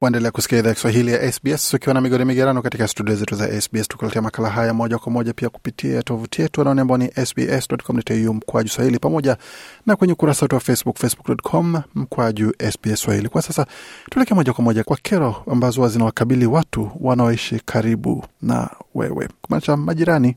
Waendelea kusikia idhaa ya Kiswahili ya SBS ukiwa na migodi migerano katika studio zetu za SBS, tukuletea makala haya moja kwa moja pia kupitia tovuti yetu anaone ambao ni sbs.com.au mkwaju swahili, pamoja na kwenye ukurasa wetu wa Facebook, facebook.com mkwaju SBS swahili. Kwa sasa tuelekea moja kwa moja kwa kero ambazo zinawakabili watu wanaoishi karibu na wewe, kumaanisha majirani.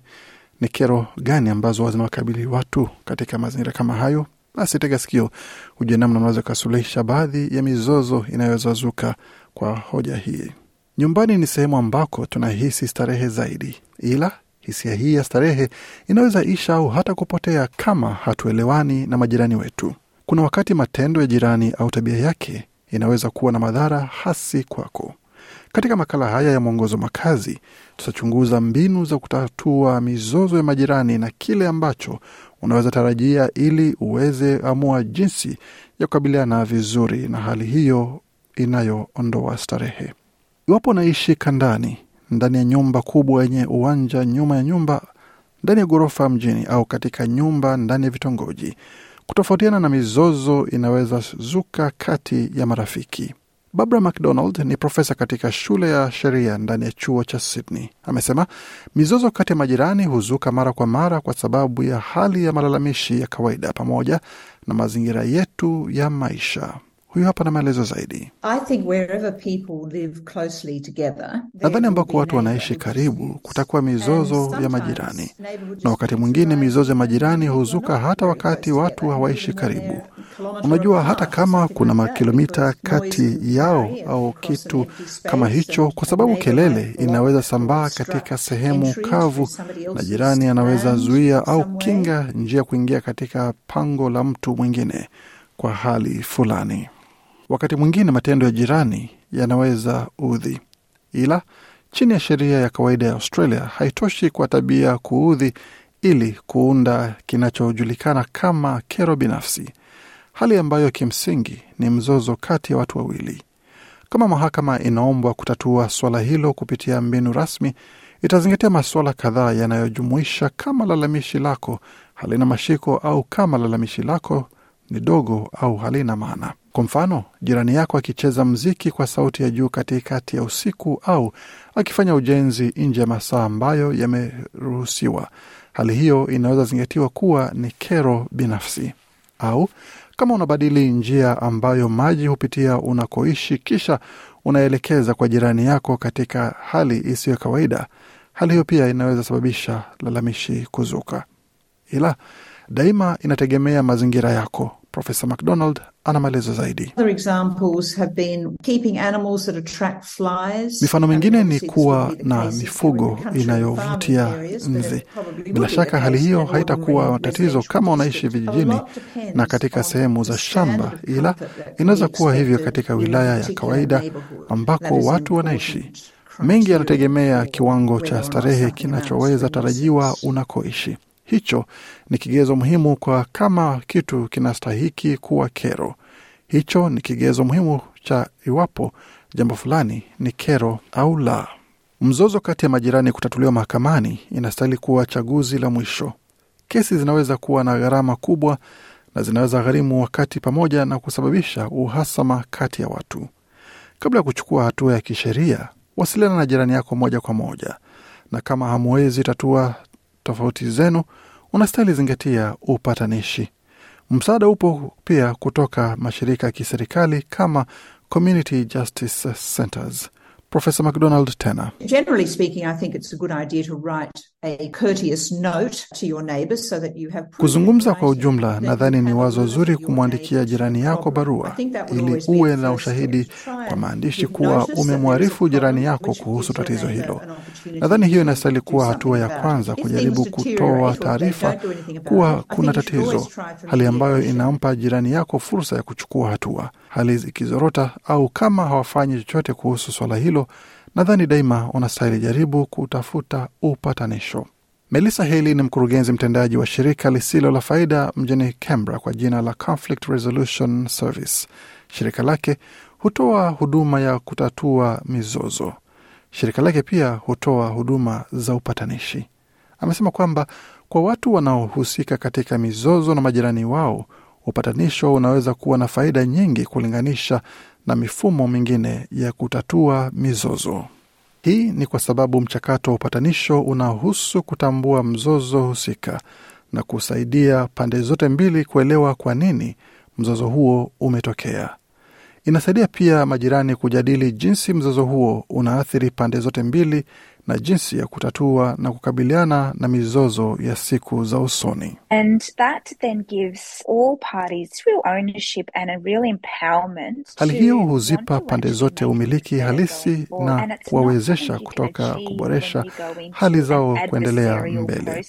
Ni kero gani ambazo zinawakabili watu katika mazingira kama hayo? Basi tega sikio hujue namna unaweza ukasuluhisha baadhi ya mizozo inayozazuka kwa hoja hii. Nyumbani ni sehemu ambako tunahisi starehe zaidi, ila hisia hii ya starehe inaweza isha au hata kupotea kama hatuelewani na majirani wetu. Kuna wakati matendo ya jirani au tabia yake inaweza kuwa na madhara hasi kwako. Katika makala haya ya mwongozo makazi, tutachunguza mbinu za kutatua mizozo ya majirani na kile ambacho unaweza tarajia ili uweze amua jinsi ya kukabiliana vizuri na hali hiyo inayoondoa starehe. Iwapo unaishi kandani, ndani ya nyumba kubwa yenye uwanja nyuma ya nyumba, ndani ya ghorofa mjini, au katika nyumba ndani ya vitongoji, kutofautiana na mizozo inaweza zuka kati ya marafiki. Barbara McDonald ni profesa katika shule ya sheria ndani ya chuo cha Sydney. Amesema mizozo kati ya majirani huzuka mara kwa mara kwa sababu ya hali ya malalamishi ya kawaida pamoja na mazingira yetu ya maisha. Huyu hapa na maelezo zaidi. Nadhani ambako watu wanaishi karibu kutakuwa mizozo ya majirani, na wakati mwingine mizozo ya majirani huzuka hata wakati watu hawaishi karibu. Unajua, hata kama kuna makilomita kati yao au kitu kama hicho, kwa sababu kelele inaweza sambaa katika sehemu kavu, na jirani anaweza zuia au kinga njia kuingia katika pango la mtu mwingine kwa hali fulani. Wakati mwingine matendo ya jirani yanaweza udhi, ila chini ya sheria ya kawaida ya Australia haitoshi kwa tabia kuudhi ili kuunda kinachojulikana kama kero binafsi, hali ambayo kimsingi ni mzozo kati ya watu wawili. Kama mahakama inaombwa kutatua suala hilo kupitia mbinu rasmi, itazingatia masuala kadhaa yanayojumuisha kama lalamishi lako halina mashiko au kama lalamishi lako ni dogo au halina maana. Kwa mfano, jirani yako akicheza mziki kwa sauti ya juu katikati ya usiku au akifanya ujenzi nje ya masaa ambayo yameruhusiwa, hali hiyo inaweza zingatiwa kuwa ni kero binafsi. Au kama unabadili njia ambayo maji hupitia unakoishi, kisha unaelekeza kwa jirani yako katika hali isiyo kawaida, hali hiyo pia inaweza sababisha lalamishi kuzuka, ila daima inategemea mazingira yako. Profesa McDonald ana maelezo zaidi. Mifano mingine ni kuwa na mifugo inayovutia nzi. Bila shaka hali hiyo haitakuwa tatizo kama unaishi vijijini na katika sehemu za shamba, ila inaweza kuwa hivyo katika wilaya ya kawaida ambako watu wanaishi. Mengi yanategemea kiwango cha starehe kinachoweza tarajiwa unakoishi. Hicho ni kigezo muhimu kwa kama kitu kinastahiki kuwa kero. Hicho ni kigezo muhimu cha iwapo jambo fulani ni kero au la. Mzozo kati ya majirani kutatuliwa mahakamani inastahili kuwa chaguzi la mwisho. Kesi zinaweza kuwa na gharama kubwa na zinaweza gharimu wakati, pamoja na kusababisha uhasama kati ya watu. Kabla ya kuchukua hatua ya kisheria, wasiliana na jirani yako moja kwa moja, na kama hamuwezi tatua tofauti zenu, unastahili zingatia upatanishi. Msaada upo pia kutoka mashirika ya kiserikali kama Community Justice Centers. Profesa McDonald tena kuzungumza kwa ujumla, nadhani ni wazo zuri kumwandikia jirani yako barua ili uwe na ushahidi kwa maandishi kuwa umemwarifu jirani yako kuhusu tatizo hilo. Nadhani hiyo inastahili kuwa hatua ya kwanza, kujaribu kutoa taarifa kuwa kuna tatizo, hali ambayo inampa jirani yako fursa ya kuchukua hatua. Hali ikizorota au kama hawafanyi chochote kuhusu swala hilo, nadhani daima unastahili jaribu kutafuta upatanisho. Melissa Haley ni mkurugenzi mtendaji wa shirika lisilo la faida mjini Canberra kwa jina la Conflict Resolution Service. Shirika lake hutoa huduma ya kutatua mizozo. Shirika lake pia hutoa huduma za upatanishi. Amesema kwamba kwa watu wanaohusika katika mizozo na majirani wao, upatanisho unaweza kuwa na faida nyingi kulinganisha na mifumo mingine ya kutatua mizozo. Hii ni kwa sababu mchakato wa upatanisho unahusu kutambua mzozo husika na kusaidia pande zote mbili kuelewa kwa nini mzozo huo umetokea. Inasaidia pia majirani kujadili jinsi mzozo huo unaathiri pande zote mbili na jinsi ya kutatua na kukabiliana na mizozo ya siku za usoni. And that then gives all parties real ownership and a real empowerment. Hali hiyo huzipa pande zote umiliki halisi na kuwawezesha kutoka kuboresha hali zao kuendelea mbele,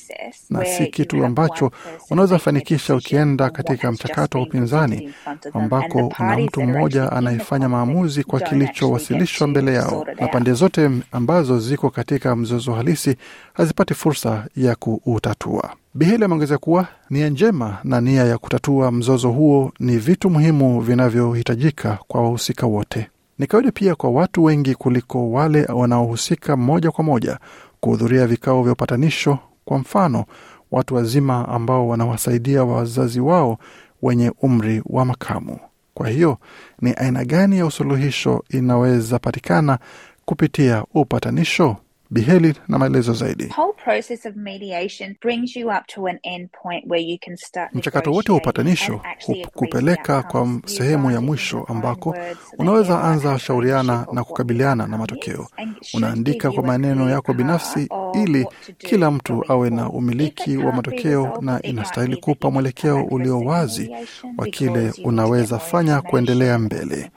na si kitu ambacho unaweza fanikisha ukienda katika mchakato wa upinzani ambako una mtu mmoja anayefanya maamuzi kwa kilichowasilishwa mbele yao, na pande zote ambazo ziko katika mzozo halisi hazipati fursa ya kuutatua. Biheli ameongeza kuwa nia njema na nia ya kutatua mzozo huo ni vitu muhimu vinavyohitajika kwa wahusika wote. Ni kawaida pia kwa watu wengi kuliko wale wanaohusika moja kwa moja kuhudhuria vikao vya upatanisho. Kwa mfano, watu wazima ambao wanawasaidia wazazi wao wenye umri wa makamu. Kwa hiyo ni aina gani ya usuluhisho inaweza patikana kupitia upatanisho? Biheli na maelezo zaidi. The whole process of mediation brings you up to an end point where you can start Mchakato wote wa upatanisho kupeleka hukupeleka kwa sehemu ya mwisho ambako unaweza anza shauriana na kukabiliana na matokeo. Unaandika kwa maneno yako binafsi ili kila mtu awe na umiliki wa matokeo na inastahili kupa mwelekeo ulio wazi wa kile unaweza fanya kuendelea mbele.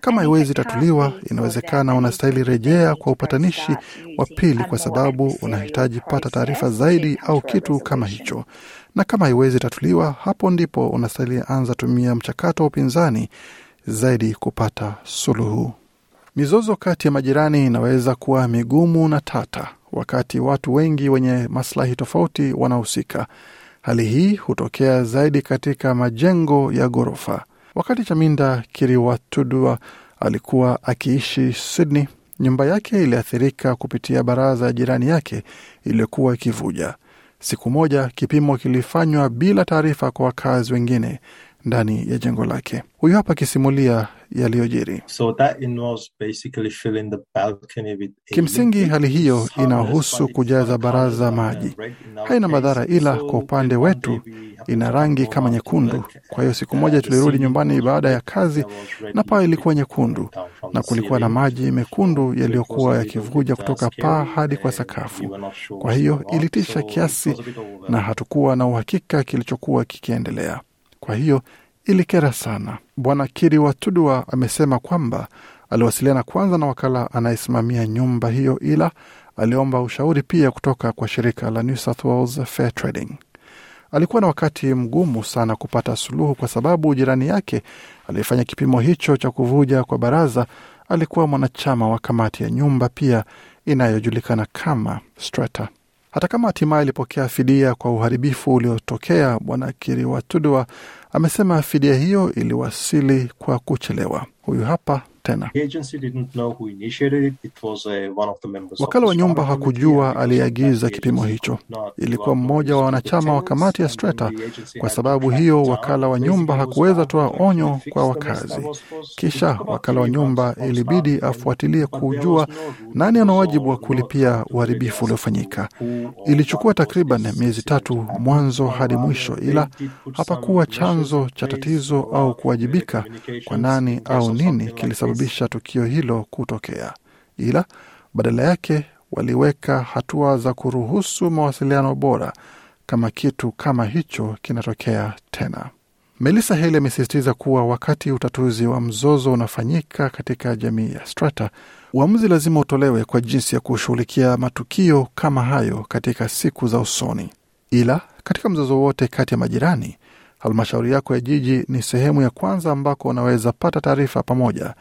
Kama haiwezi tatuliwa, inawezekana unastahili rejea kwa upatanishi wa pili, kwa sababu unahitaji pata taarifa zaidi au kitu kama hicho na kama haiwezi tatuliwa, hapo ndipo unastahili anza tumia mchakato wa upinzani zaidi kupata suluhu. Mizozo kati ya majirani inaweza kuwa migumu na tata wakati watu wengi wenye maslahi tofauti wanahusika. Hali hii hutokea zaidi katika majengo ya ghorofa. Wakati Chaminda Kiriwatudua alikuwa akiishi Sydney, nyumba yake iliathirika kupitia baraza ya jirani yake iliyokuwa ikivuja. Siku moja kipimo kilifanywa bila taarifa kwa wakazi wengine ndani ya jengo lake. Huyu hapa akisimulia yaliyojiri. So Kimsingi, hali hiyo inahusu kujaza baraza maji. in our Haina madhara, ila kwa upande wetu ina rangi kama nyekundu. Kwa hiyo siku uh, moja tulirudi nyumbani baada ya kazi na paa ilikuwa nyekundu na kulikuwa na maji mekundu yaliyokuwa yakivuja uh, kutoka paa hadi kwa sakafu. Kwa hiyo ilitisha kiasi na hatukuwa na uhakika kilichokuwa kikiendelea. Kwa hiyo ilikera sana. Bwana Kiri Watudua amesema kwamba aliwasiliana kwanza na wakala anayesimamia nyumba hiyo, ila aliomba ushauri pia kutoka kwa shirika la New South Wales Fair Trading. Alikuwa na wakati mgumu sana kupata suluhu kwa sababu jirani yake aliyefanya kipimo hicho cha kuvuja kwa baraza alikuwa mwanachama wa kamati ya nyumba pia inayojulikana kama Strata. Hata kama hatimaye alipokea fidia kwa uharibifu uliotokea, bwana Kiriwatudua amesema fidia hiyo iliwasili kwa kuchelewa. Huyu hapa tena. Uh, Wakala wa nyumba hakujua aliyeagiza kipimo hicho. Ilikuwa mmoja wa wanachama wa kamati ya Strata. Kwa sababu hiyo, wakala wa nyumba hakuweza toa onyo kwa wakazi. Kisha wakala wa nyumba ilibidi afuatilie kujua nani ana wajibu wa kulipia uharibifu uliofanyika. Ilichukua takriban miezi tatu mwanzo hadi mwisho, ila hapakuwa chanzo cha tatizo au kuwajibika kwa nani au nini something kilisababisha tukio hilo kutokea, ila badala yake waliweka hatua za kuruhusu mawasiliano bora kama kitu kama hicho kinatokea tena. Melissa Haley amesisitiza kuwa wakati utatuzi wa mzozo unafanyika katika jamii ya Strata, uamuzi lazima utolewe kwa jinsi ya kushughulikia matukio kama hayo katika siku za usoni. Ila katika mzozo wote kati ya majirani, halmashauri yako ya jiji ni sehemu ya kwanza ambako unaweza pata taarifa pamoja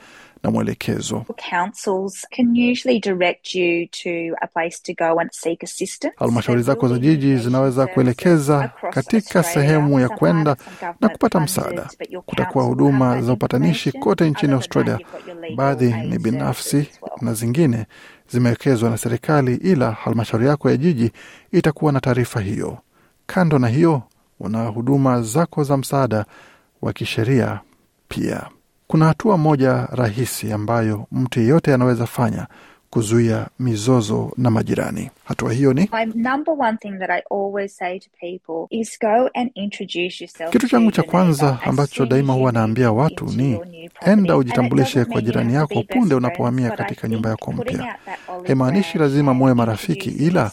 na mwelekezo. Councils can usually direct you to a place to go and seek assistance. Halmashauri zako za jiji zinaweza kuelekeza katika Australia. sehemu ya kwenda na kupata msaada. Kutakuwa huduma za upatanishi kote nchini Australia. Baadhi ni binafsi na zingine zimewekezwa na serikali, ila halmashauri yako ya jiji itakuwa na taarifa hiyo. Kando na hiyo, una huduma zako za msaada wa kisheria pia. Kuna hatua moja rahisi ambayo mtu yeyote anaweza fanya kuzuia mizozo na majirani. Hatua hiyo ni My number one thing that I always say to people is go and introduce yourself. kitu changu cha kwanza ambacho daima huwa naambia watu ni enda ujitambulishe kwa jirani yako punde unapohamia katika nyumba yako mpya. Haimaanishi lazima muwe marafiki, ila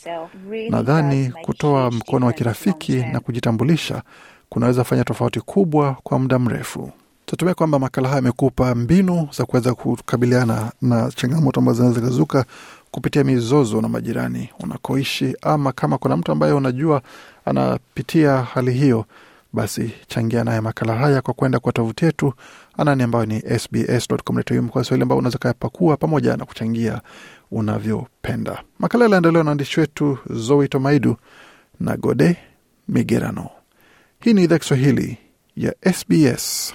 nadhani kutoa mkono wa kirafiki na kujitambulisha kunaweza fanya tofauti kubwa kwa muda mrefu. Tunatumia kwamba makala haya yamekupa mbinu za kuweza kukabiliana na changamoto ambazo zinaweza zikazuka kupitia mizozo na majirani unakoishi, ama kama kuna mtu ambaye unajua anapitia hali hiyo, basi changia naye makala haya kwa kwenda kwa tovuti yetu anani ambayo ni sbs.com.au ambao unaweza kayapakua pamoja na kuchangia unavyopenda. Makala yaliandaliwa na waandishi wetu Zoe Tomaidu na Gode Migerano. Hii ni idhaa Kiswahili ya SBS.